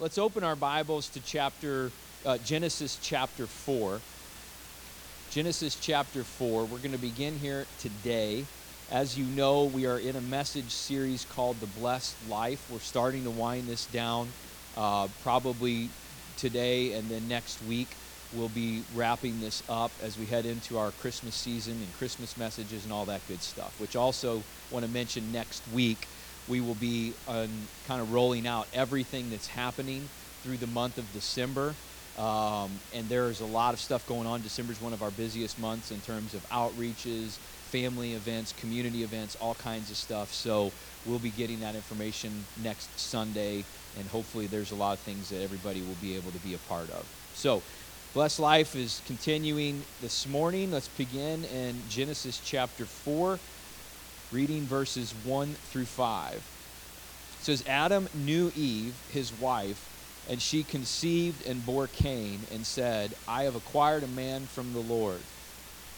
Let's open our Bibles to chapter uh, Genesis chapter 4. Genesis chapter 4. We're going to begin here today. As you know, we are in a message series called The Blessed Life. We're starting to wind this down uh, probably today and then next week. We'll be wrapping this up as we head into our Christmas season and Christmas messages and all that good stuff, which also want to mention next week we will be um, kind of rolling out everything that's happening through the month of December. Um, and there's a lot of stuff going on. December is one of our busiest months in terms of outreaches, family events, community events, all kinds of stuff. So we'll be getting that information next Sunday, and hopefully there's a lot of things that everybody will be able to be a part of. So, Blessed Life is continuing this morning. Let's begin in Genesis chapter 4 reading verses 1 through 5. It says, Adam knew Eve, his wife, and she conceived and bore Cain, and said, I have acquired a man from the Lord.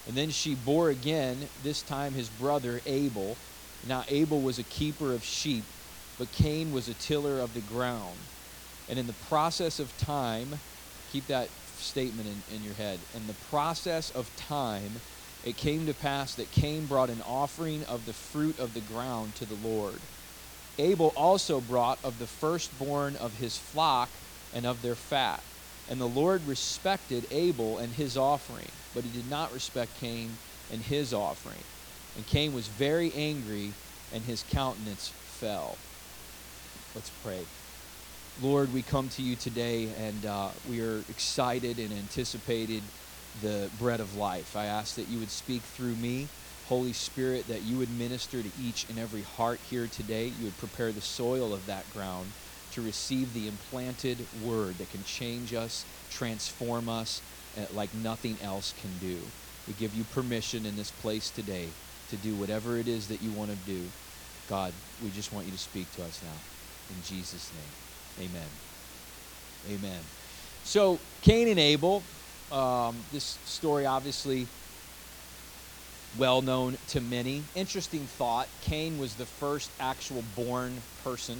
And then she bore again, this time his brother Abel. Now Abel was a keeper of sheep, but Cain was a tiller of the ground. And in the process of time, keep that statement in, in your head. In the process of time, it came to pass that Cain brought an offering of the fruit of the ground to the Lord. Abel also brought of the firstborn of his flock and of their fat. And the Lord respected Abel and his offering, but he did not respect Cain and his offering. And Cain was very angry, and his countenance fell. Let's pray. Lord, we come to you today, and uh, we are excited and anticipated the bread of life. I ask that you would speak through me, Holy Spirit, that you would minister to each and every heart here today. You would prepare the soil of that ground to receive the implanted word that can change us, transform us uh, like nothing else can do. We give you permission in this place today to do whatever it is that you want to do. God, we just want you to speak to us now. In Jesus' name, amen. Amen. So, Cain and Abel, um, this story, obviously, well known to many. Interesting thought Cain was the first actual born person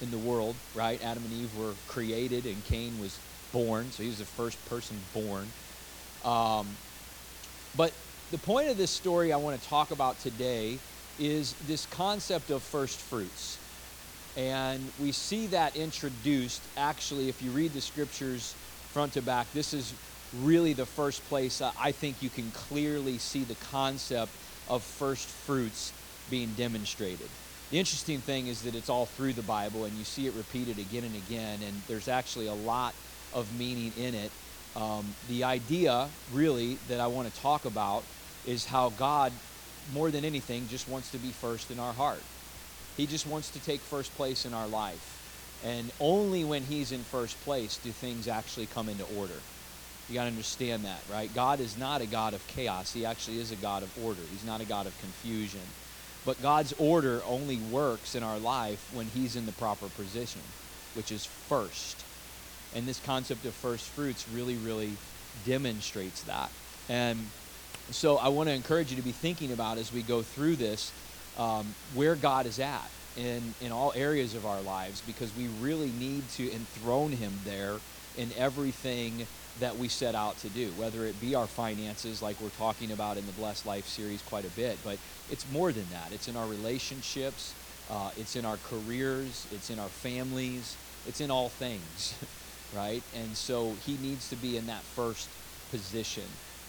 in the world, right? Adam and Eve were created, and Cain was born, so he was the first person born. Um, but the point of this story I want to talk about today is this concept of first fruits. And we see that introduced, actually, if you read the scriptures front to back, this is really the first place I think you can clearly see the concept of first fruits being demonstrated. The interesting thing is that it's all through the Bible and you see it repeated again and again, and there's actually a lot of meaning in it. Um, the idea, really, that I want to talk about is how God, more than anything, just wants to be first in our heart. He just wants to take first place in our life. And only when He's in first place do things actually come into order. You got to understand that, right? God is not a God of chaos. He actually is a God of order. He's not a God of confusion. But God's order only works in our life when He's in the proper position, which is first. And this concept of first fruits really, really demonstrates that. And so I want to encourage you to be thinking about as we go through this um, where God is at in, in all areas of our lives because we really need to enthrone Him there in everything that we set out to do, whether it be our finances, like we're talking about in the Blessed Life series quite a bit, but it's more than that. It's in our relationships, uh, it's in our careers, it's in our families, it's in all things, right? And so he needs to be in that first position.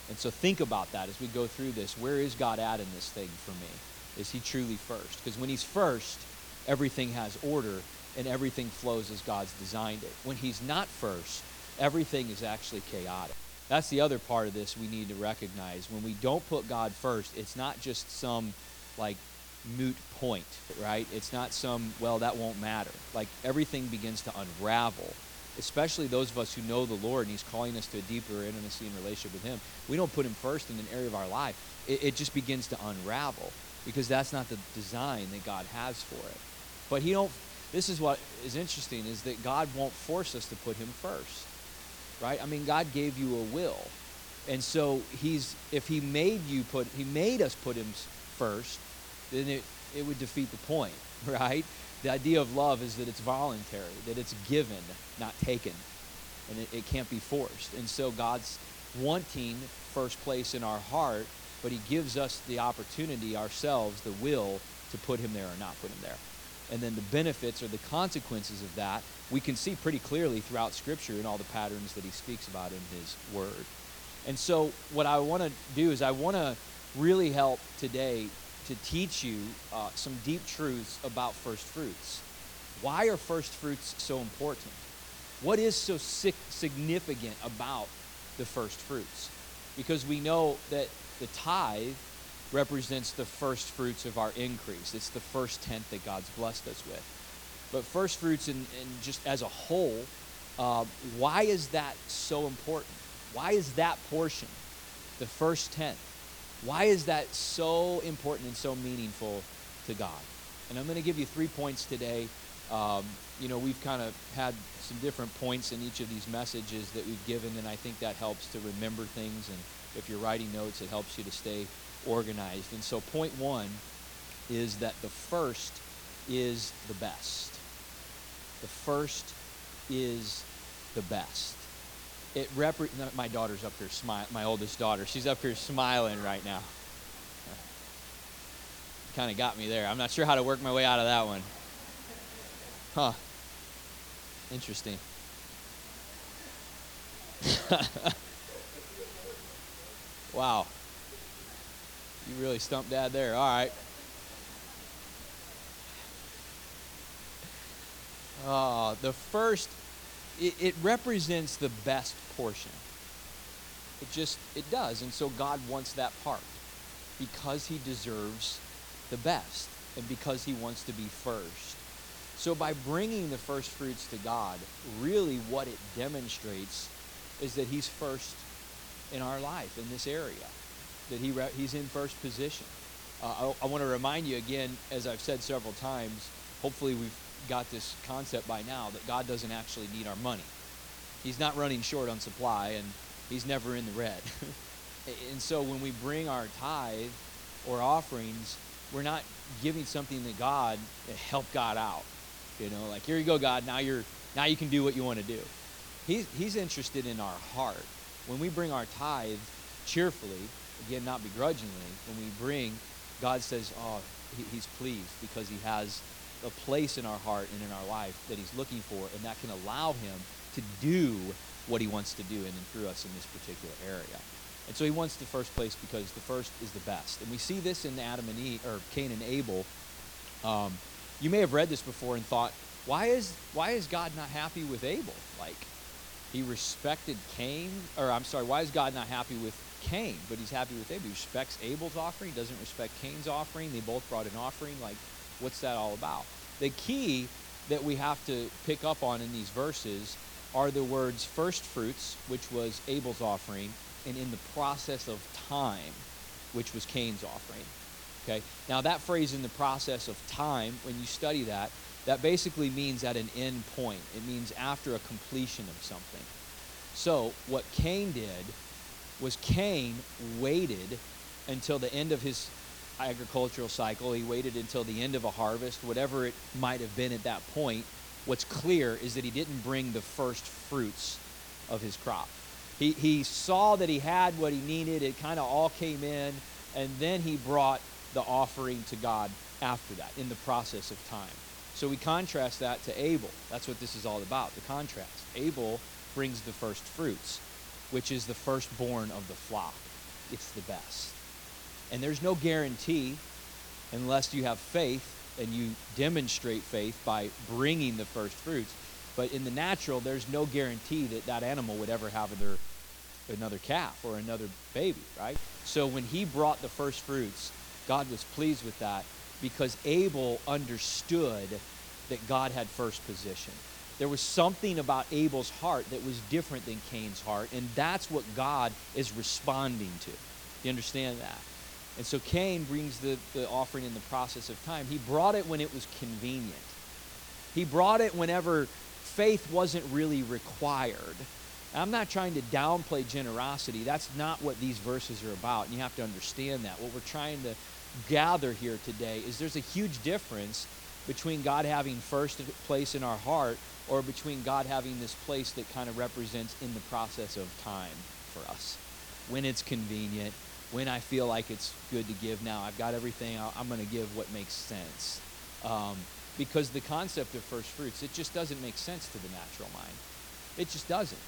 And so think about that as we go through this. Where is God at in this thing for me? Is he truly first? Because when he's first, everything has order and everything flows as God's designed it. When he's not first, everything is actually chaotic. That's the other part of this we need to recognize. When we don't put God first, it's not just some like moot point, right? It's not some, well, that won't matter. Like everything begins to unravel, especially those of us who know the Lord and He's calling us to a deeper intimacy and relationship with Him. We don't put Him first in an area of our life, it, it just begins to unravel because that's not the design that God has for it. But He don't, this is what is interesting is that God won't force us to put Him first right? I mean, God gave you a will. And so he's if he made you put he made us put him first, then it, it would defeat the point, right? The idea of love is that it's voluntary, that it's given, not taken, and it, it can't be forced. And so God's wanting first place in our heart, but He gives us the opportunity ourselves, the will, to put Him there or not put Him there. And then the benefits or the consequences of that we can see pretty clearly throughout Scripture in all the patterns that He speaks about in His Word. And so, what I want to do is, I want to really help today to teach you uh, some deep truths about first fruits. Why are first fruits so important? What is so significant about the first fruits? Because we know that the tithe represents the first fruits of our increase. It's the first tenth that God's blessed us with. But first fruits, and just as a whole, uh, why is that so important? Why is that portion, the first tenth, why is that so important and so meaningful to God? And I'm going to give you three points today. Um, you know, we've kind of had some different points in each of these messages that we've given, and I think that helps to remember things. And if you're writing notes, it helps you to stay organized. And so, point one is that the first is the best. The first is the best. It repre- my daughter's up here smiling my oldest daughter. She's up here smiling right now. Kind of got me there. I'm not sure how to work my way out of that one. Huh. Interesting. Wow you really stumped dad there all right oh the first it, it represents the best portion. It just, it does. And so God wants that part because he deserves the best and because he wants to be first. So by bringing the first fruits to God, really what it demonstrates is that he's first in our life in this area, that he he's in first position. Uh, I, I want to remind you again, as I've said several times, hopefully we've got this concept by now that God doesn't actually need our money. He's not running short on supply, and He's never in the red. and so when we bring our tithe or offerings, we're not giving something to God to help God out. You know, like here you go, God. Now you're now you can do what you want to do. He's He's interested in our heart. When we bring our tithe cheerfully, again, not begrudgingly, when we bring, God says, "Oh, he, He's pleased because He has a place in our heart and in our life that He's looking for, and that can allow Him to do what He wants to do in and through us in this particular area. And so He wants the first place because the first is the best. And we see this in Adam and Eve, or Cain and Abel. Um, you may have read this before and thought, why is why is God not happy with Abel? Like, he respected Cain, or I'm sorry, why is God not happy with Cain, but he's happy with Abel? He respects Abel's offering, doesn't respect Cain's offering. They both brought an offering. Like, What's that all about? The key that we have to pick up on in these verses are the words first fruits, which was Abel's offering, and in the process of time, which was Cain's offering. Okay? Now, that phrase in the process of time, when you study that, that basically means at an end point. It means after a completion of something. So, what Cain did was Cain waited until the end of his agricultural cycle. He waited until the end of a harvest, whatever it might have been at that point. What's clear is that he didn't bring the first fruits of his crop. He, he saw that he had what he needed, it kind of all came in, and then he brought the offering to God after that in the process of time. So we contrast that to Abel. That's what this is all about the contrast. Abel brings the first fruits, which is the firstborn of the flock. It's the best. And there's no guarantee unless you have faith and you demonstrate faith by bringing the first fruits. But in the natural, there's no guarantee that that animal would ever have another, another calf or another baby, right? So when he brought the first fruits, God was pleased with that because Abel understood that God had first position. There was something about Abel's heart that was different than Cain's heart, and that's what God is responding to. You understand that? And so Cain brings the, the offering in the process of time. He brought it when it was convenient. He brought it whenever faith wasn't really required. I'm not trying to downplay generosity. That's not what these verses are about. And you have to understand that. What we're trying to gather here today is there's a huge difference between God having first place in our heart or between God having this place that kind of represents in the process of time for us. When it's convenient, when I feel like it's good to give now, I've got everything, I'm going to give what makes sense. Um, because the concept of first fruits, it just doesn't make sense to the natural mind. It just doesn't,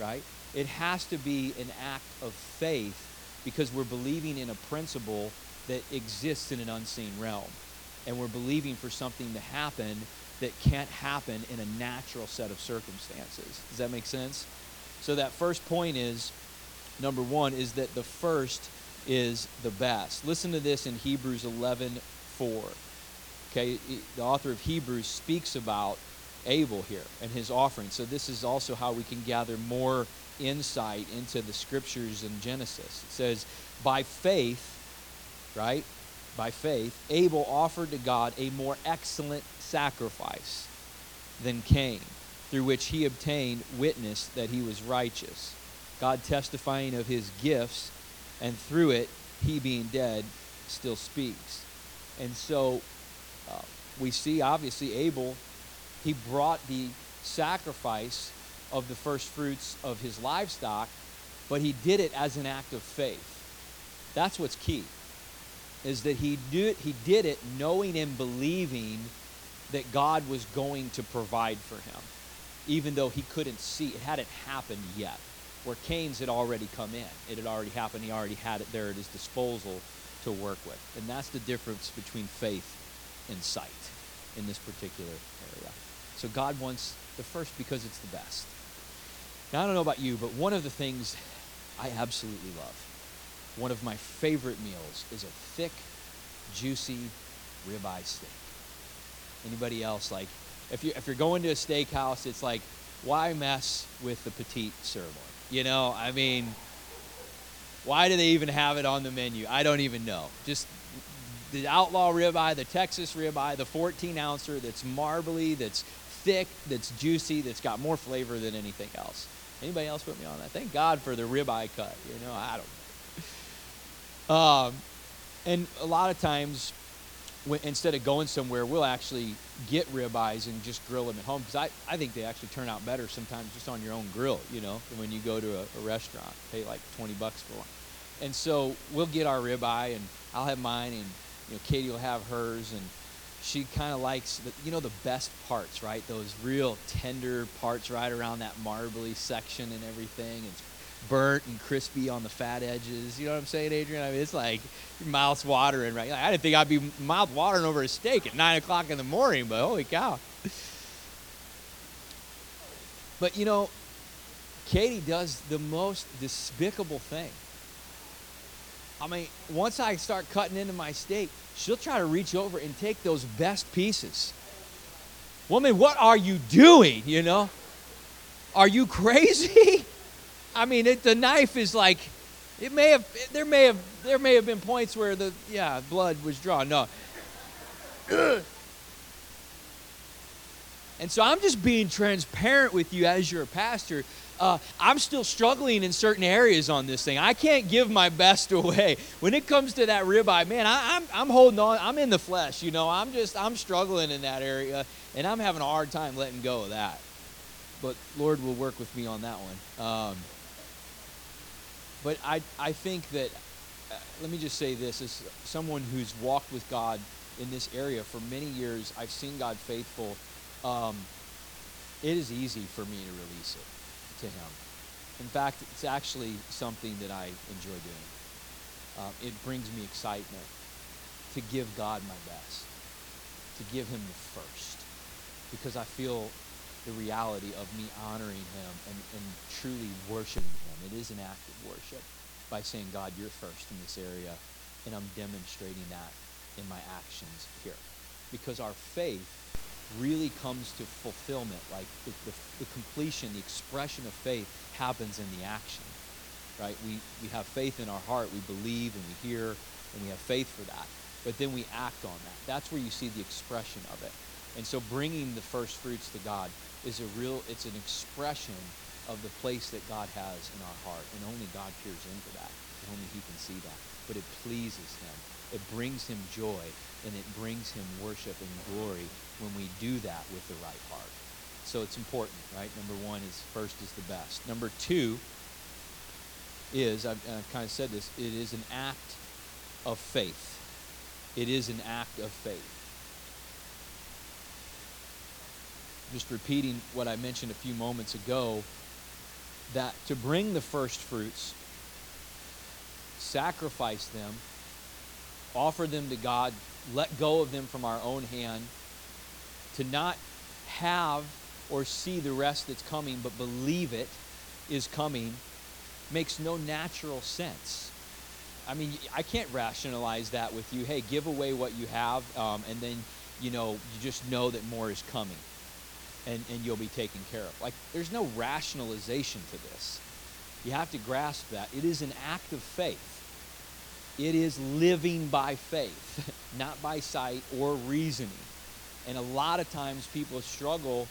right? It has to be an act of faith because we're believing in a principle that exists in an unseen realm. And we're believing for something to happen that can't happen in a natural set of circumstances. Does that make sense? So that first point is number 1 is that the first is the best. Listen to this in Hebrews 11 4. Okay, the author of Hebrews speaks about Abel here and his offering. So this is also how we can gather more insight into the scriptures in Genesis. It says, by faith, right? By faith, Abel offered to God a more excellent sacrifice than Cain, through which he obtained witness that he was righteous. God testifying of his gifts, and through it, he being dead, still speaks. And so uh, we see, obviously, Abel, he brought the sacrifice of the first fruits of his livestock, but he did it as an act of faith. That's what's key. Is that he did, he did it knowing and believing that God was going to provide for him, even though he couldn't see. It hadn't happened yet. Where Cain's had already come in, it had already happened. He already had it there at his disposal to work with. And that's the difference between faith and sight in this particular area. So God wants the first because it's the best. Now, I don't know about you, but one of the things I absolutely love, one of my favorite meals, is a thick, juicy ribeye steak. Anybody else like? If you if you're going to a steakhouse, it's like, why mess with the petite sirloin? You know, I mean, why do they even have it on the menu? I don't even know. Just the outlaw ribeye, the Texas ribeye, the 14 ouncer that's marbly, that's thick, that's juicy, that's got more flavor than anything else. Anybody else put me on that? Thank God for the ribeye cut. You know, I don't. Um, and a lot of times, when, instead of going somewhere, we'll actually get ribeyes and just grill them at home because I, I think they actually turn out better sometimes just on your own grill, you know, when you go to a, a restaurant, pay like 20 bucks for one. And so we'll get our ribeye and I'll have mine and you know Katie will have hers and she kind of likes the, you know the best parts right those real tender parts right around that marbly section and everything it's burnt and crispy on the fat edges you know what i'm saying adrian i mean it's like mouth watering right i didn't think i'd be mouth watering over a steak at 9 o'clock in the morning but holy cow but you know katie does the most despicable thing I mean, once I start cutting into my steak, she'll try to reach over and take those best pieces. Woman, what are you doing? You know? Are you crazy? I mean, it, the knife is like, it may have, there may have, there may have been points where the, yeah, blood was drawn. No. And so I'm just being transparent with you as your pastor uh, I'm still struggling in certain areas on this thing. I can't give my best away. When it comes to that ribeye, man, I, am I'm, I'm holding on. I'm in the flesh, you know. I'm just, I'm struggling in that area, and I'm having a hard time letting go of that. But Lord will work with me on that one. Um, but I, I think that, uh, let me just say this as someone who's walked with God in this area for many years, I've seen God faithful. Um, it is easy for me to release it to Him. In fact, it's actually something that I enjoy doing. Um, it brings me excitement to give God my best, to give Him the first, because I feel the reality of me honoring Him and, and truly worshiping Him. It is an act of worship by saying, God, you're first in this area, and I'm demonstrating that in my actions here. Because our faith really comes to fulfillment, like the, the, the, completion, the expression of faith happens in the action, right? We, we have faith in our heart, we believe and we hear, and we have faith for that. But then we act on that. That's where you see the expression of it. And so bringing the first fruits to God is a real, it's an expression of the place that God has in our heart, and only God peers into that. And only He can see that. But it pleases Him. It brings Him joy and it brings Him worship and glory when we do that with the right heart. So it's important, right? Number one is first is the best. Number two is, I've, I've kind of said this, it is an act of faith. It is an act of faith. Just repeating what I mentioned a few moments ago, that to bring the first fruits, sacrifice them, offer them to God, let go of them from our own hand, to not have or see the rest that's coming, but believe it is coming, makes no natural sense. I mean, I can't rationalize that with you. Hey, give away what you have, um, and then, you know, you just know that more is coming and, and you'll be taken care of. Like, there's no rationalization to this. You have to grasp that. It is an act of faith. It is living by faith, not by sight or reasoning. And a lot of times people struggle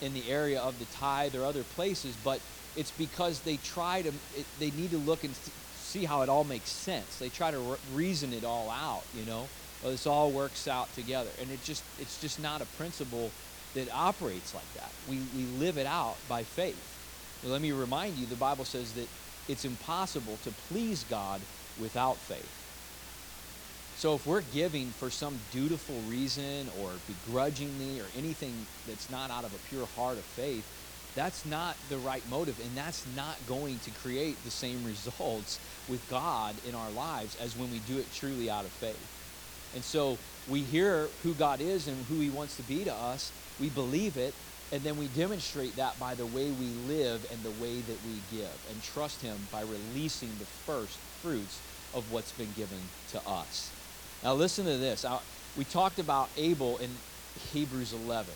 in the area of the tithe or other places, but it's because they try to, it, they need to look and see how it all makes sense. They try to re- reason it all out, you know. Well, this all works out together, and it just, it's just not a principle that operates like that. We, we live it out by faith. Now, let me remind you, the Bible says that it's impossible to please God without faith. So if we're giving for some dutiful reason or begrudgingly or anything that's not out of a pure heart of faith, that's not the right motive and that's not going to create the same results with God in our lives as when we do it truly out of faith. And so we hear who God is and who he wants to be to us, we believe it, and then we demonstrate that by the way we live and the way that we give and trust him by releasing the first fruits of what's been given to us. Now, listen to this. we talked about Abel in Hebrews 11.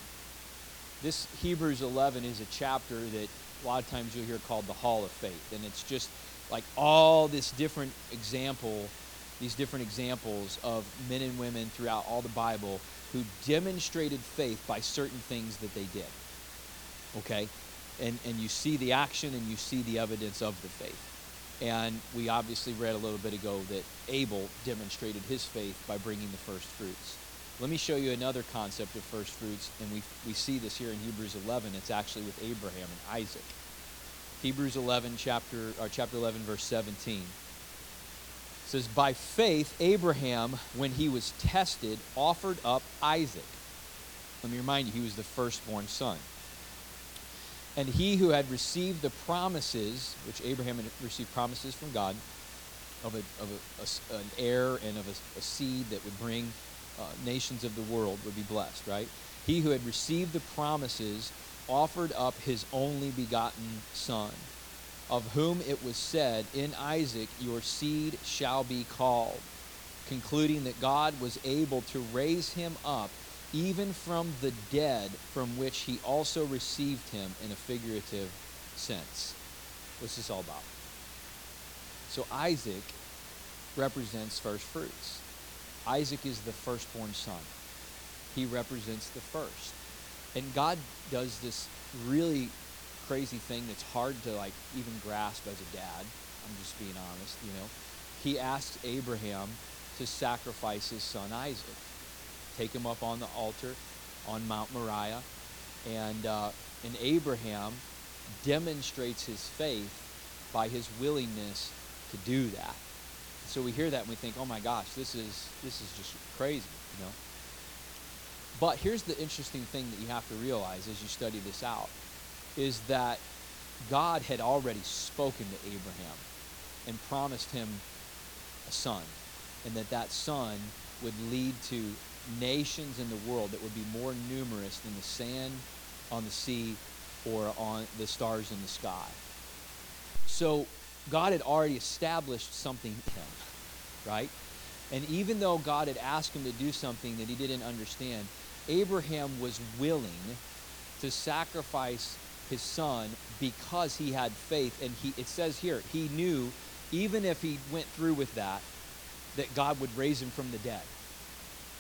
This Hebrews 11 is a chapter that a lot of times you'll hear called the Hall of Faith. And it's just like all this different example, these different examples of men and women throughout all the Bible who demonstrated faith by certain things that they did. Okay? And, and you see the action and you see the evidence of the faith. And we obviously read a little bit ago that Abel demonstrated his faith by bringing the first fruits. Let me show you another concept of first fruits, and we, we see this here in Hebrews 11. It's actually with Abraham and Isaac. Hebrews 11, chapter, or chapter 11, verse 17 says, By faith, Abraham, when he was tested, offered up Isaac. Let me remind you, he was the firstborn son. And he who had received the promises, which Abraham had received promises from God, of, a, of a, a, an heir and of a, seed that would bring uh, nations of the world would be blessed, right? He who had received the promises offered up his only begotten son, of whom it was said, In Isaac your seed shall be called, concluding that God was able to raise him up even from the dead, from which he also received him in a figurative sense. What's this all about? So Isaac represents first fruits. Isaac is the firstborn son. He represents the first. And God does this really crazy thing that's hard to like even grasp as a dad. I'm just being honest, you know. He asked Abraham to sacrifice his son Isaac take him up on the altar on Mount Moriah. And, uh, and Abraham demonstrates his faith by his willingness to do that. So we hear that and we think, oh my gosh, this is, this is just crazy, you know. But here's the interesting thing that you have to realize as you study this out is that God had already spoken to Abraham and promised him a son, and that that son would lead to nations in the world that would be more numerous than the sand on the sea or on the stars in the sky. So God had already established something in him, right? And even though God had asked him to do something that he didn't understand, Abraham was willing to sacrifice his son because he had faith. And he, it says here, he knew even if he went through with that, that God would raise him from the dead.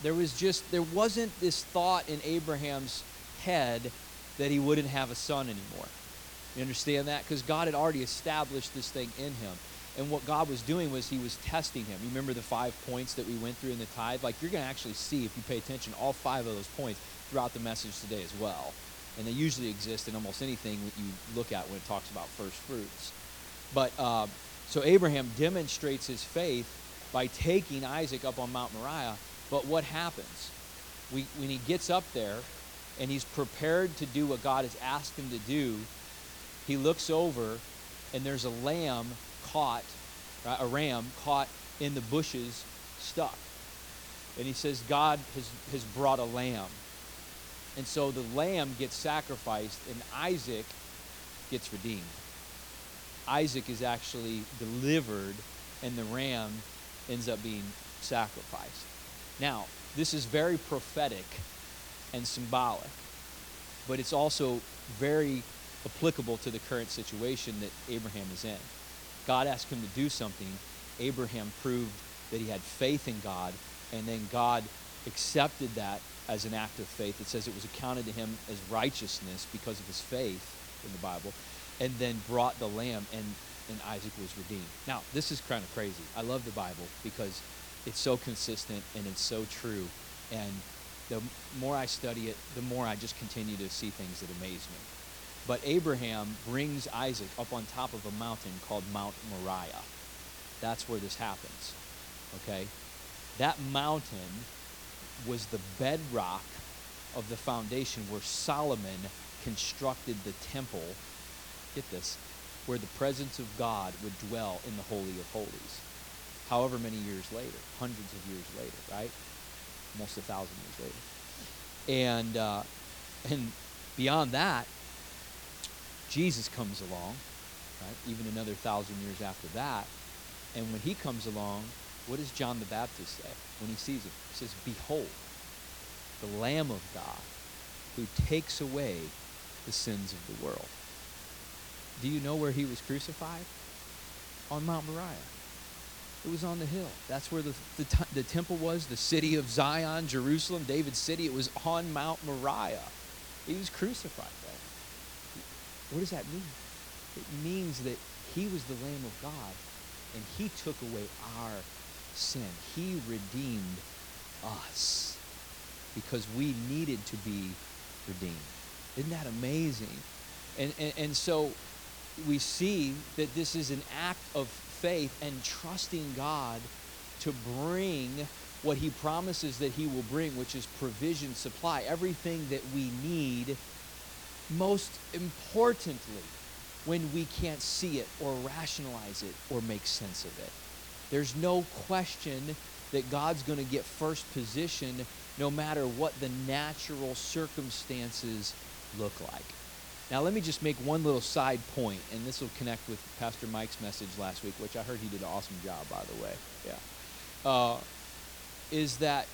There was just, there wasn't this thought in Abraham's head that he wouldn't have a son anymore. You understand that? Because God had already established this thing in him. And what God was doing was he was testing him. You remember the five points that we went through in the tithe? Like you're going to actually see, if you pay attention, all five of those points throughout the message today as well. And they usually exist in almost anything that you look at when it talks about first fruits. But uh, so Abraham demonstrates his faith by taking Isaac up on Mount Moriah. But what happens? We, when he gets up there and he's prepared to do what God has asked him to do, he looks over and there's a lamb caught, right, a ram caught in the bushes, stuck. And he says, God has, has brought a lamb. And so the lamb gets sacrificed and Isaac gets redeemed. Isaac is actually delivered and the ram ends up being sacrificed. Now, this is very prophetic and symbolic, but it's also very applicable to the current situation that Abraham is in. God asked him to do something. Abraham proved that he had faith in God, and then God accepted that as an act of faith. It says it was accounted to him as righteousness because of his faith in the Bible, and then brought the lamb, and, and Isaac was redeemed. Now, this is kind of crazy. I love the Bible because it's so consistent and it's so true. And the more I study it, the more I just continue to see things that amaze me. But Abraham brings Isaac up on top of a mountain called Mount Moriah. That's where this happens. Okay? That mountain was the bedrock of the foundation where Solomon constructed the temple. Get this, where the presence of God would dwell in the Holy of Holies. However many years later, hundreds of years later, right? Almost a thousand years later. And, uh, and beyond that, Jesus comes along, right? Even another thousand years after that. And when he comes along, what does John the Baptist say when he sees him? He says, Behold, the Lamb of God who takes away the sins of the world. Do you know where he was crucified? On Mount Moriah. It was on the hill. That's where the, the, the temple was, the city of Zion, Jerusalem, David's city. It was on Mount Moriah. He was crucified there. What does that mean? It means that he was the Lamb of God and he took away our sin. He redeemed us because we needed to be redeemed. Isn't that amazing? And, and, and so we see that this is an act of faith and trusting God to bring what he promises that he will bring, which is provision, supply, everything that we need. Most importantly, when we can't see it or rationalize it or make sense of it. There's no question that God's going to get first position no matter what the natural circumstances look like. Now, let me just make one little side point, and this will connect with Pastor Mike's message last week, which I heard he did an awesome job, by the way. Yeah. Uh, is that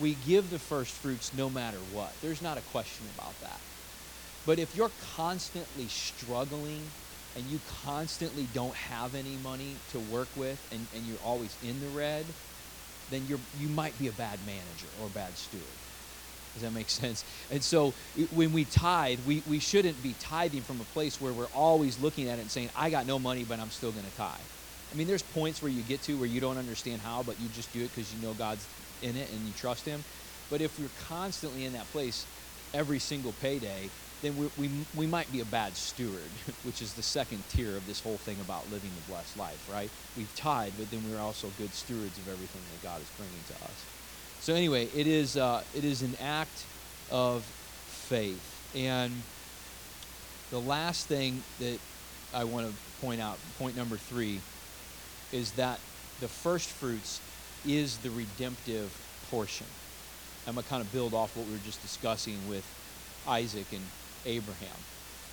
we give the first fruits no matter what. There's not a question about that. But if you're constantly struggling and you constantly don't have any money to work with and, and you're always in the red, then you're, you might be a bad manager or a bad steward. Does that make sense? And so when we tithe, we, we shouldn't be tithing from a place where we're always looking at it and saying, I got no money, but I'm still going to tithe. I mean, there's points where you get to where you don't understand how, but you just do it because you know God's in it and you trust Him. But if you're constantly in that place every single payday, then we, we, we might be a bad steward, which is the second tier of this whole thing about living the blessed life, right? We've tied, but then we're also good stewards of everything that God is bringing to us. So anyway, it is, uh, it is an act of faith. And the last thing that I want to point out, point number three, is that the first fruits is the redemptive portion. I'm going to kind of build off what we were just discussing with Isaac and Abraham,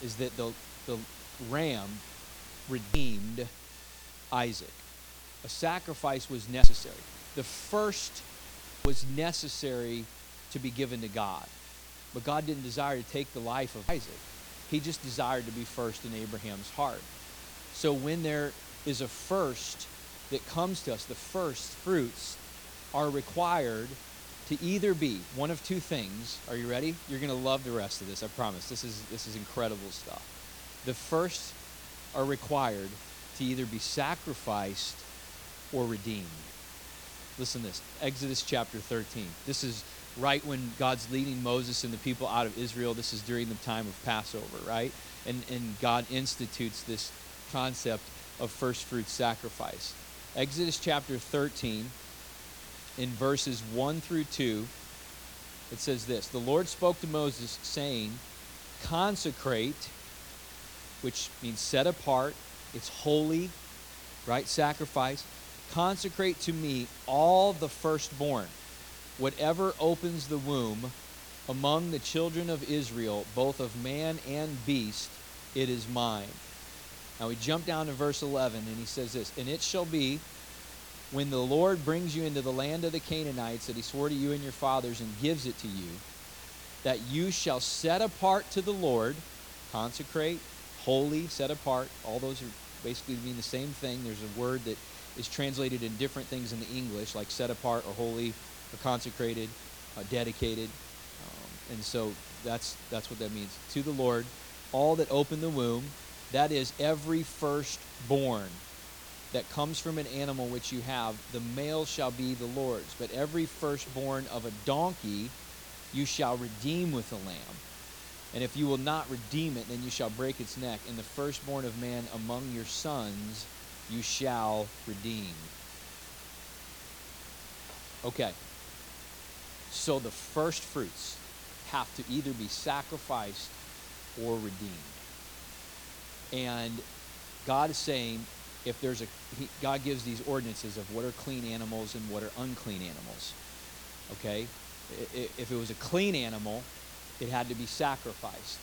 is that the, the ram redeemed Isaac. A sacrifice was necessary. The first was necessary to be given to God. But God didn't desire to take the life of Isaac. He just desired to be first in Abraham's heart. So when there is a first that comes to us, the first fruits are required to either be one of two things. Are you ready? You're going to love the rest of this, I promise. This is this is incredible stuff. The first are required to either be sacrificed or redeemed. Listen to this Exodus chapter 13. This is right when God's leading Moses and the people out of Israel. This is during the time of Passover, right? And, and God institutes this concept of first fruit sacrifice. Exodus chapter 13, in verses 1 through 2, it says this The Lord spoke to Moses, saying, Consecrate, which means set apart, it's holy, right? Sacrifice. Consecrate to me all the firstborn, whatever opens the womb among the children of Israel, both of man and beast, it is mine. Now we jump down to verse 11, and he says this And it shall be when the Lord brings you into the land of the Canaanites that he swore to you and your fathers and gives it to you, that you shall set apart to the Lord, consecrate, holy, set apart. All those are basically mean the same thing. There's a word that is translated in different things in the English, like set apart or holy or consecrated, uh, dedicated. Um, and so that's, that's what that means. To the Lord, all that open the womb, that is every firstborn that comes from an animal which you have, the male shall be the Lord's. But every firstborn of a donkey you shall redeem with a lamb. And if you will not redeem it, then you shall break its neck. And the firstborn of man among your sons you shall redeem. Okay. So the first fruits have to either be sacrificed or redeemed. And God is saying, if there's a, he, God gives these ordinances of what are clean animals and what are unclean animals. Okay? If it was a clean animal, it had to be sacrificed.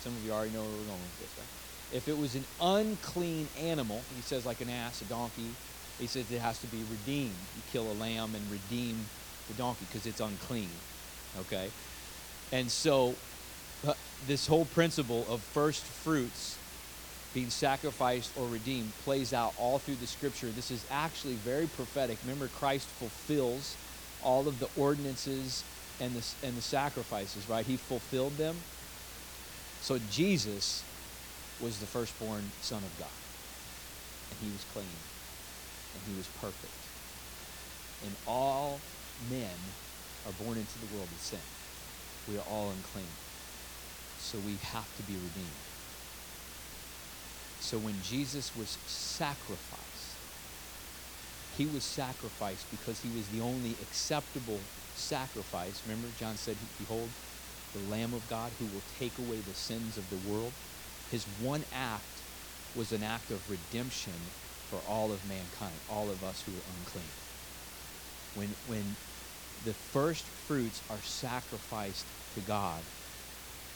Some of you already know where we're going with this, right? If it was an unclean animal, he says like an ass, a donkey, he says it has to be redeemed. You kill a lamb and redeem the donkey because it's unclean. Okay? And so uh, this whole principle of first fruits being sacrificed or redeemed plays out all through the scripture. This is actually very prophetic. Remember, Christ fulfills all of the ordinances and the, and the sacrifices, right? He fulfilled them. So Jesus was the firstborn Son of God. And he was clean. And he was perfect. And all men are born into the world with sin. We are all unclean. So we have to be redeemed. So when Jesus was sacrificed, he was sacrificed because he was the only acceptable sacrifice. Remember, John said, Behold, the Lamb of God who will take away the sins of the world. His one act was an act of redemption for all of mankind, all of us who are unclean. When, when the first fruits are sacrificed to God,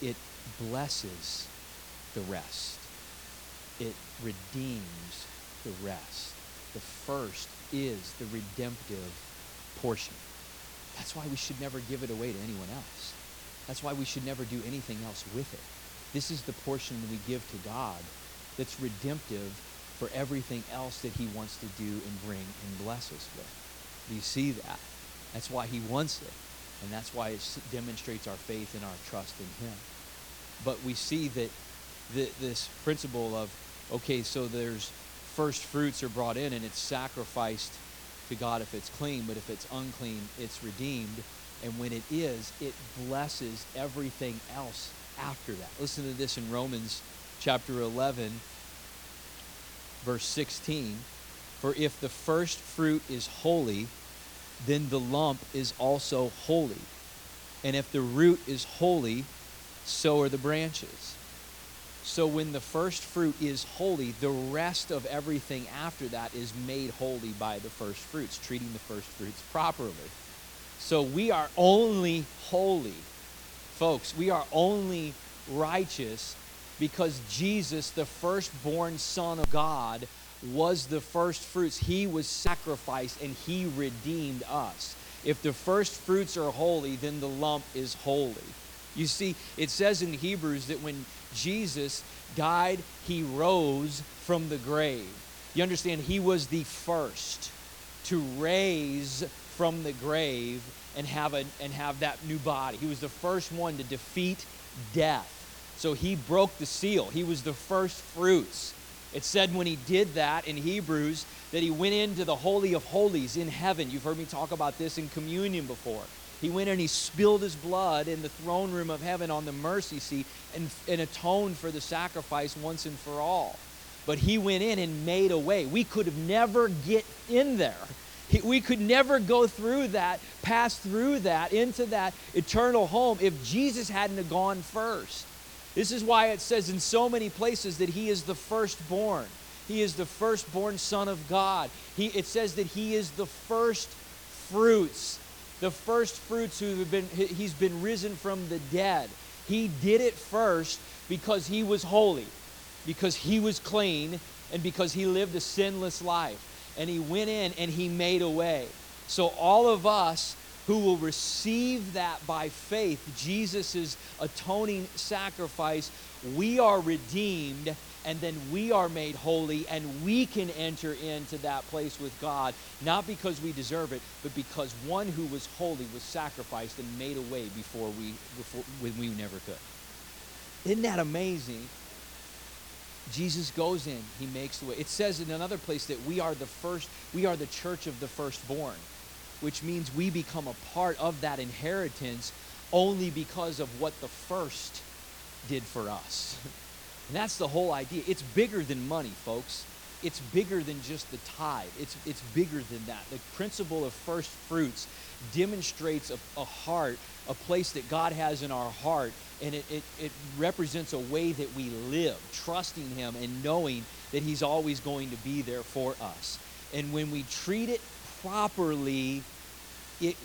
it blesses the rest. It redeems the rest. The first is the redemptive portion. That's why we should never give it away to anyone else. That's why we should never do anything else with it. This is the portion we give to God that's redemptive for everything else that he wants to do and bring and bless us with. Do you see that? That's why he wants it. And that's why it demonstrates our faith and our trust in him. But we see that the, this principle of, okay, so there's first fruits are brought in and it's sacrificed to God if it's clean, but if it's unclean, it's redeemed. And when it is, it blesses everything else after that. Listen to this in Romans chapter 11, verse 16. For if the first fruit is holy, then the lump is also holy. And if the root is holy, so are the branches. So when the first fruit is holy, the rest of everything after that is made holy by the first fruits, treating the first fruits properly. So we are only holy, folks. We are only righteous because Jesus, the firstborn Son of God, was the first fruits. He was sacrificed and he redeemed us. If the first fruits are holy, then the lump is holy. You see, it says in Hebrews that when Jesus died, he rose from the grave. You understand, he was the first to raise from the grave and have, a, and have that new body. He was the first one to defeat death. So he broke the seal. He was the first fruits. It said when he did that in Hebrews that he went into the Holy of Holies in heaven. You've heard me talk about this in communion before. He went in and he spilled his blood in the throne room of heaven on the mercy seat and, and atoned for the sacrifice once and for all. But he went in and made a way. We could have never get in there. We could never go through that, pass through that, into that eternal home if Jesus hadn't have gone first. This is why it says in so many places that he is the firstborn. He is the firstborn son of God. He, it says that he is the first fruits, the first fruits who have been, he's been risen from the dead. He did it first because he was holy, because he was clean, and because he lived a sinless life and he went in and he made a way. So, all of us who will receive that by faith, Jesus' atoning sacrifice, we are redeemed and then we are made holy and we can enter into that place with God, not because we deserve it, but because one who was holy was sacrificed and made a way before we, before, when we never could. Isn't that amazing? Jesus goes in, he makes the way. It says in another place that we are the first, we are the church of the firstborn, which means we become a part of that inheritance only because of what the first did for us. And that's the whole idea. It's bigger than money, folks. It's bigger than just the tithe. It's, it's bigger than that. The principle of first fruits demonstrates a, a heart, a place that God has in our heart and it, it, it represents a way that we live, trusting Him and knowing that He's always going to be there for us. And when we treat it properly, it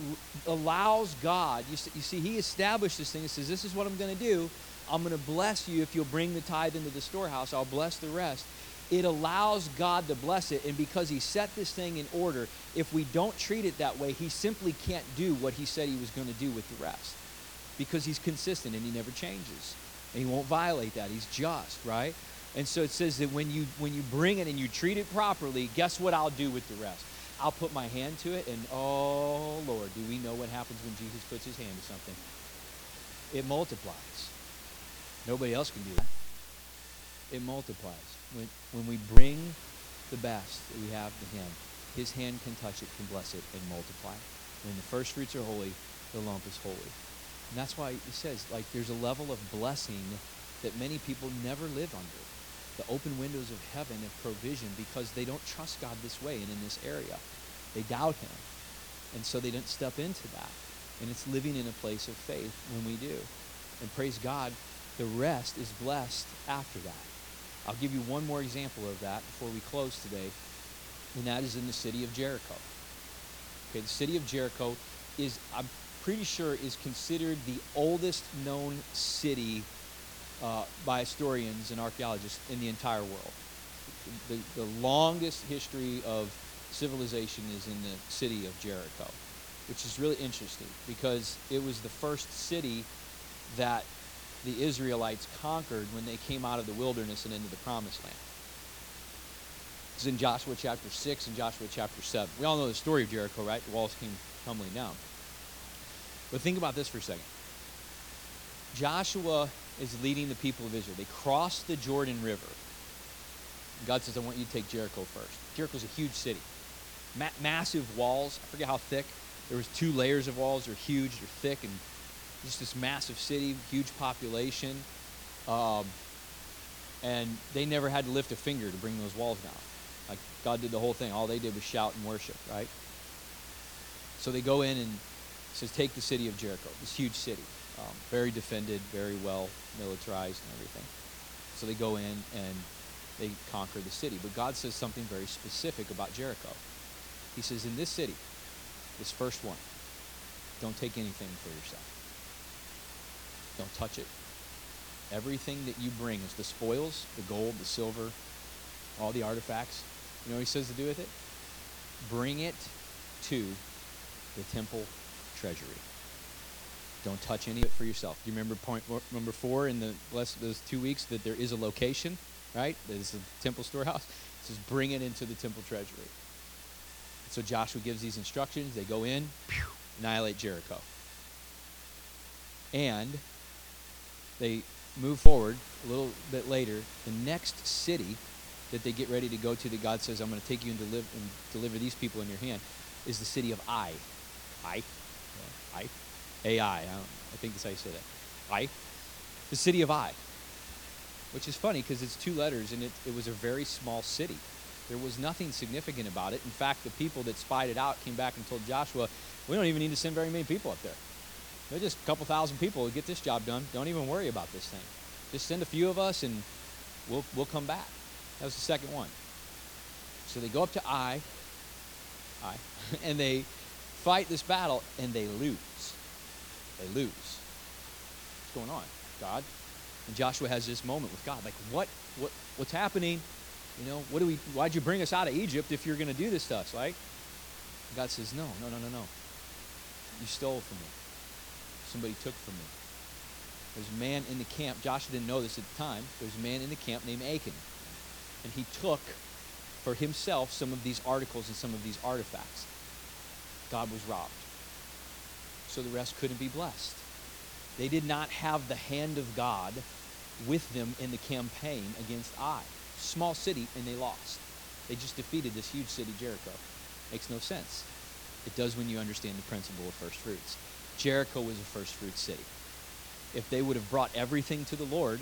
allows God, you see, you see, He established this thing and says, This is what I'm going to do. I'm going to bless you if you'll bring the tithe into the storehouse. I'll bless the rest. It allows God to bless it. And because He set this thing in order, if we don't treat it that way, He simply can't do what He said He was going to do with the rest because he's consistent and he never changes. And he won't violate that. He's just, right? And so it says that when you when you bring it and you treat it properly, guess what I'll do with the rest? I'll put my hand to it and oh Lord, do we know what happens when Jesus puts his hand to something? It multiplies. Nobody else can do that. It multiplies. When when we bring the best that we have to him, his hand can touch it, can bless it, and multiply. When the first fruits are holy, the lump is holy. And that's why he says, like, there's a level of blessing that many people never live under. The open windows of heaven of provision because they don't trust God this way and in this area. They doubt him. And so they don't step into that. And it's living in a place of faith when we do. And praise God, the rest is blessed after that. I'll give you one more example of that before we close today, and that is in the city of Jericho. Okay, the city of Jericho is, I'm pretty sure is considered the oldest known city uh, by historians and archaeologists in the entire world. The, the longest history of civilization is in the city of Jericho, which is really interesting because it was the first city that the Israelites conquered when they came out of the wilderness and into the promised land. It's in Joshua chapter 6 and Joshua chapter 7. We all know the story of Jericho, right? The walls came tumbling down. But think about this for a second. Joshua is leading the people of Israel. They cross the Jordan River. God says, I want you to take Jericho first. Jericho's a huge city. Ma- massive walls. I forget how thick. There was two layers of walls. They're huge. They're thick. And just this massive city, huge population. Um, and they never had to lift a finger to bring those walls down. Like God did the whole thing. All they did was shout and worship, right? So they go in and says, take the city of Jericho, this huge city, um, very defended, very well militarized and everything. So they go in and they conquer the city. But God says something very specific about Jericho. He says, in this city, this first one, don't take anything for yourself. Don't touch it. Everything that you bring is the spoils, the gold, the silver, all the artifacts. You know what he says to do with it? Bring it to the temple treasury. Don't touch any of it for yourself. Do you remember point number four in the last those two weeks that there is a location, right? There's a temple storehouse. It says bring it into the temple treasury. So Joshua gives these instructions. They go in, annihilate Jericho. And they move forward a little bit later. The next city that they get ready to go to that God says, I'm going to take you and deliver, and deliver these people in your hand, is the city of Ai. Ai? Ai? A-I. I, I think that's how you say that. Ai? The city of Ai. Which is funny because it's two letters and it, it was a very small city. There was nothing significant about it. In fact, the people that spied it out came back and told Joshua, we don't even need to send very many people up there. They're just a couple thousand people to get this job done. Don't even worry about this thing. Just send a few of us and we'll, we'll come back. That was the second one. So they go up to Ai, Ai, and they fight this battle and they lose. They lose. What's going on, God? And Joshua has this moment with God, like, what, what, what's happening? You know, what do we? Why'd you bring us out of Egypt if you're going to do this to us? Like, God says, no, no, no, no, no. You stole from me. Somebody took from me. There's a man in the camp. Joshua didn't know this at the time. There's a man in the camp named Achan and he took for himself some of these articles and some of these artifacts. God was robbed. So the rest couldn't be blessed. They did not have the hand of God with them in the campaign against Ai. Small city, and they lost. They just defeated this huge city, Jericho. Makes no sense. It does when you understand the principle of first fruits. Jericho was a first fruit city. If they would have brought everything to the Lord,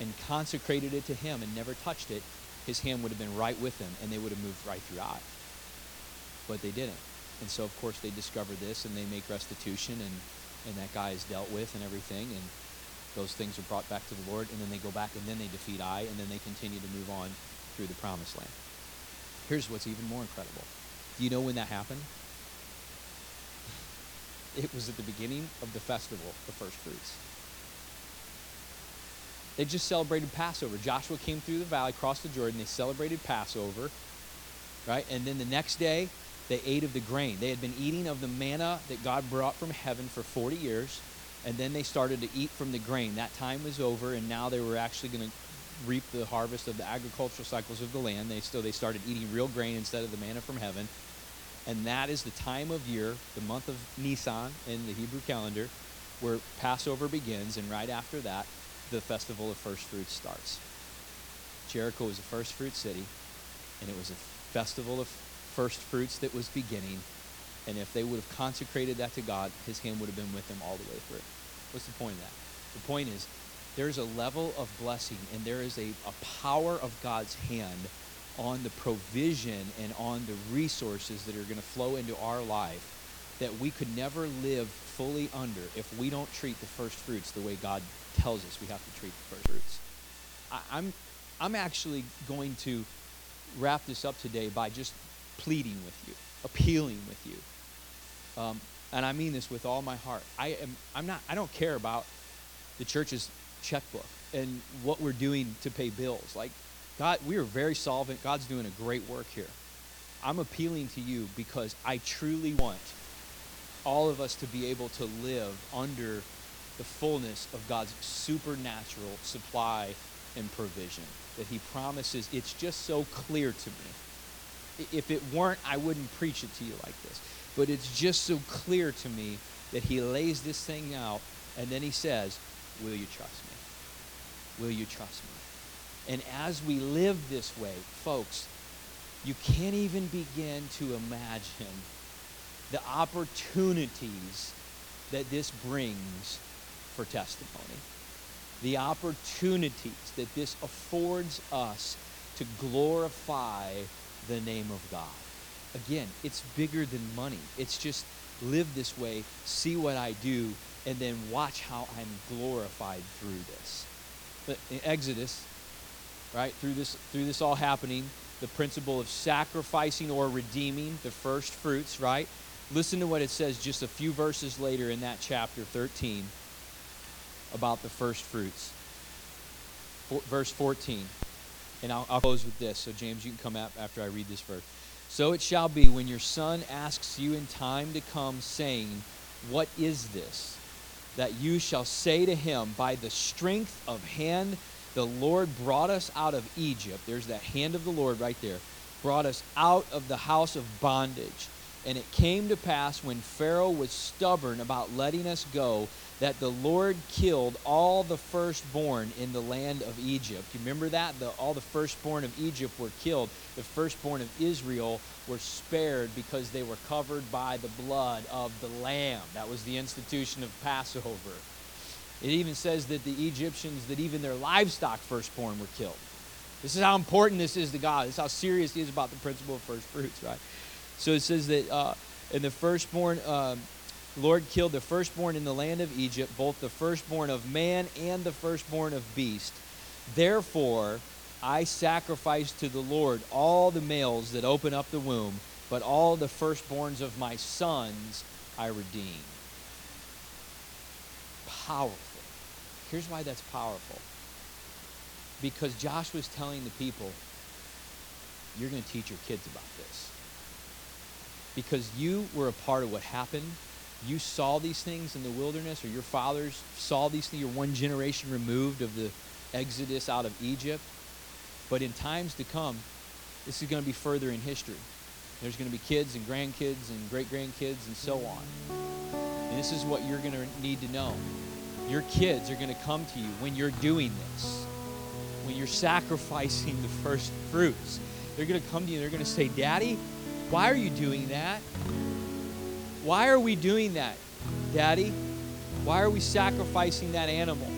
and consecrated it to him and never touched it, his hand would have been right with them and they would have moved right through Ai. But they didn't. And so, of course, they discover this and they make restitution and, and that guy is dealt with and everything. And those things are brought back to the Lord. And then they go back and then they defeat Ai and then they continue to move on through the promised land. Here's what's even more incredible. Do you know when that happened? It was at the beginning of the festival, the first fruits. They just celebrated Passover. Joshua came through the valley, crossed the Jordan. They celebrated Passover, right? And then the next day, they ate of the grain. They had been eating of the manna that God brought from heaven for 40 years, and then they started to eat from the grain. That time was over, and now they were actually going to reap the harvest of the agricultural cycles of the land. They still they started eating real grain instead of the manna from heaven. And that is the time of year, the month of Nisan in the Hebrew calendar, where Passover begins, and right after that, the festival of first fruits starts. Jericho was a first fruit city, and it was a festival of first fruits that was beginning. And if they would have consecrated that to God, his hand would have been with them all the way through. What's the point of that? The point is there's a level of blessing and there is a, a power of God's hand on the provision and on the resources that are going to flow into our life that we could never live fully under if we don't treat the first fruits the way God tells us we have to treat the first fruits. I, I'm, I'm actually going to wrap this up today by just pleading with you, appealing with you. Um, and I mean this with all my heart. I am I'm not I don't care about the church's checkbook and what we're doing to pay bills. Like God, we are very solvent. God's doing a great work here. I'm appealing to you because I truly want all of us to be able to live under the fullness of God's supernatural supply and provision that He promises. It's just so clear to me. If it weren't, I wouldn't preach it to you like this. But it's just so clear to me that He lays this thing out and then He says, Will you trust me? Will you trust me? And as we live this way, folks, you can't even begin to imagine the opportunities that this brings for testimony. The opportunities that this affords us to glorify the name of God. Again, it's bigger than money. It's just live this way, see what I do, and then watch how I'm glorified through this. But in Exodus, right, through this through this all happening, the principle of sacrificing or redeeming the first fruits, right? Listen to what it says just a few verses later in that chapter 13 about the first fruits. For, verse 14. And I'll, I'll close with this. So, James, you can come up after I read this verse. So it shall be when your son asks you in time to come, saying, What is this? That you shall say to him, By the strength of hand the Lord brought us out of Egypt. There's that hand of the Lord right there. Brought us out of the house of bondage And it came to pass when Pharaoh was stubborn about letting us go that the Lord killed all the firstborn in the land of Egypt. You remember that? The, all the firstborn of Egypt were killed. The firstborn of Israel were spared because they were covered by the blood of the Lamb. That was the institution of Passover. It even says that the Egyptians, that even their livestock firstborn were killed. This is how important this is to God. This is how serious he is about the principle of first fruits, right? So it says that uh, in the firstborn, um, Lord killed the firstborn in the land of Egypt, both the firstborn of man and the firstborn of beast. Therefore, I sacrifice to the Lord all the males that open up the womb, but all the firstborns of my sons I redeem. Powerful. Here's why that's powerful. Because Josh was telling the people, you're going to teach your kids about this. Because you were a part of what happened. You saw these things in the wilderness, or your fathers saw these things. You're one generation removed of the exodus out of Egypt. But in times to come, this is going to be further in history. There's going to be kids and grandkids and great grandkids and so on. And this is what you're going to need to know. Your kids are going to come to you when you're doing this, when you're sacrificing the first fruits. They're going to come to you they're going to say, Daddy, why are you doing that? Why are we doing that, Daddy? Why are we sacrificing that animal?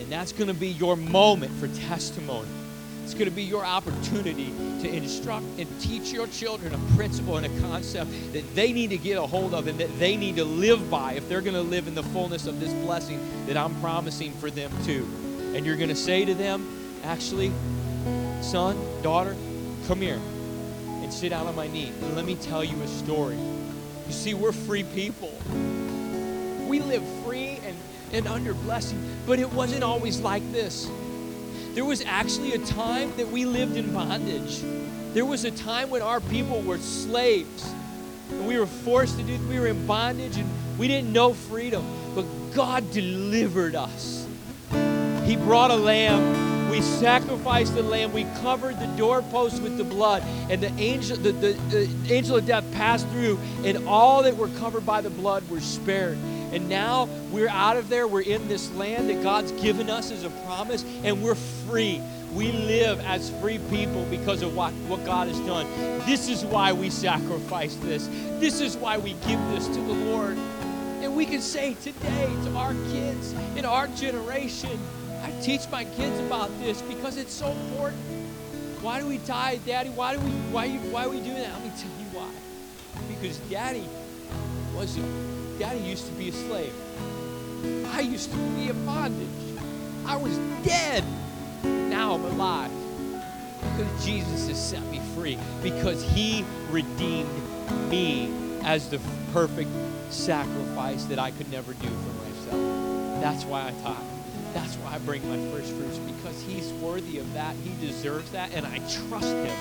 And that's going to be your moment for testimony. It's going to be your opportunity to instruct and teach your children a principle and a concept that they need to get a hold of and that they need to live by if they're going to live in the fullness of this blessing that I'm promising for them too. And you're going to say to them, actually, son, daughter, come here and sit down on my knee and let me tell you a story. You see, we're free people. We live free and, and under blessing, but it wasn't always like this. There was actually a time that we lived in bondage. There was a time when our people were slaves. And we were forced to do, we were in bondage and we didn't know freedom. But God delivered us. He brought a lamb. We sacrificed the lamb. We covered the doorpost with the blood. And the angel, the, the, the angel of death passed through, and all that were covered by the blood were spared. And now we're out of there. We're in this land that God's given us as a promise, and we're free. We live as free people because of what, what God has done. This is why we sacrifice this. This is why we give this to the Lord. And we can say today to our kids in our generation, I teach my kids about this because it's so important. Why do we die, Daddy? Why do we why why are we doing that? Let me tell you why. Because Daddy a Daddy used to be a slave. I used to be in bondage. I was dead. Now I'm alive. Because Jesus has set me free. Because he redeemed me as the perfect sacrifice that I could never do for myself. That's why I tithe. That's why I bring my first fruits. Because he's worthy of that. He deserves that. And I trust him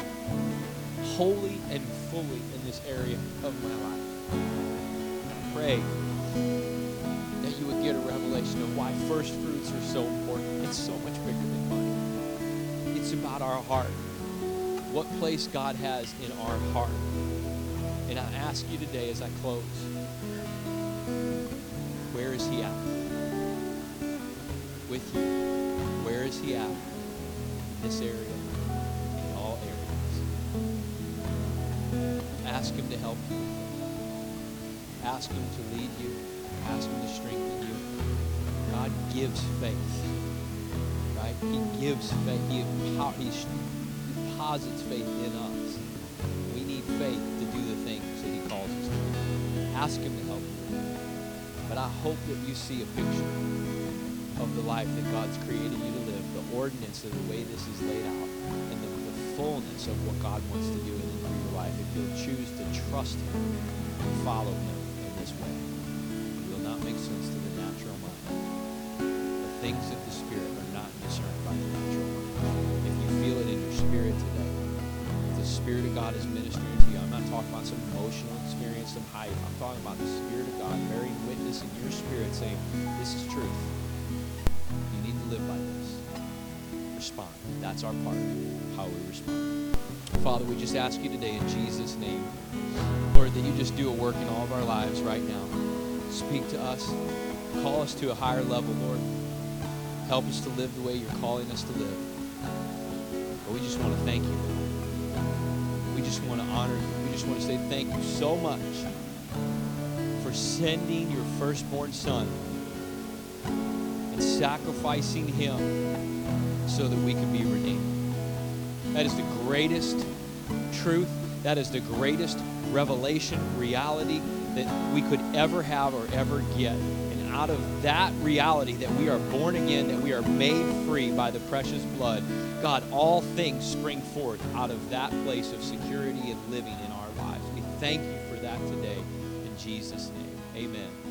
wholly and fully in this area of my life pray that you would get a revelation of why first fruits are so important. It's so much bigger than money. It's about our heart. What place God has in our heart. And I ask you today as I close, where is he at? With you. Where is he at? In this area. In all areas. Ask him to help you. Ask Him to lead you. Ask Him to strengthen you. God gives faith. Right? He gives faith. He, he deposits faith in us. We need faith to do the things that He calls us to do. Ask Him to help you. But I hope that you see a picture of the life that God's created you to live, the ordinance of the way this is laid out, and the, the fullness of what God wants to do in your life if you'll choose to trust Him and follow Him makes sense to the natural mind. The things of the Spirit are not discerned by the natural mind. If you feel it in your spirit today, if the Spirit of God is ministering to you. I'm not talking about some emotional experience, some hype. I'm talking about the Spirit of God bearing witness in your spirit saying, This is truth. You need to live by this. Respond. That's our part. how we respond. Father, we just ask you today in Jesus' name, Lord, that you just do a work in all of our lives right now. Speak to us. Call us to a higher level, Lord. Help us to live the way you're calling us to live. But we just want to thank you. We just want to honor you. We just want to say thank you so much for sending your firstborn son and sacrificing him so that we can be redeemed. That is the greatest truth. That is the greatest revelation, reality that we could ever have or ever get. And out of that reality that we are born again, that we are made free by the precious blood, God, all things spring forth out of that place of security and living in our lives. We thank you for that today. In Jesus' name, amen.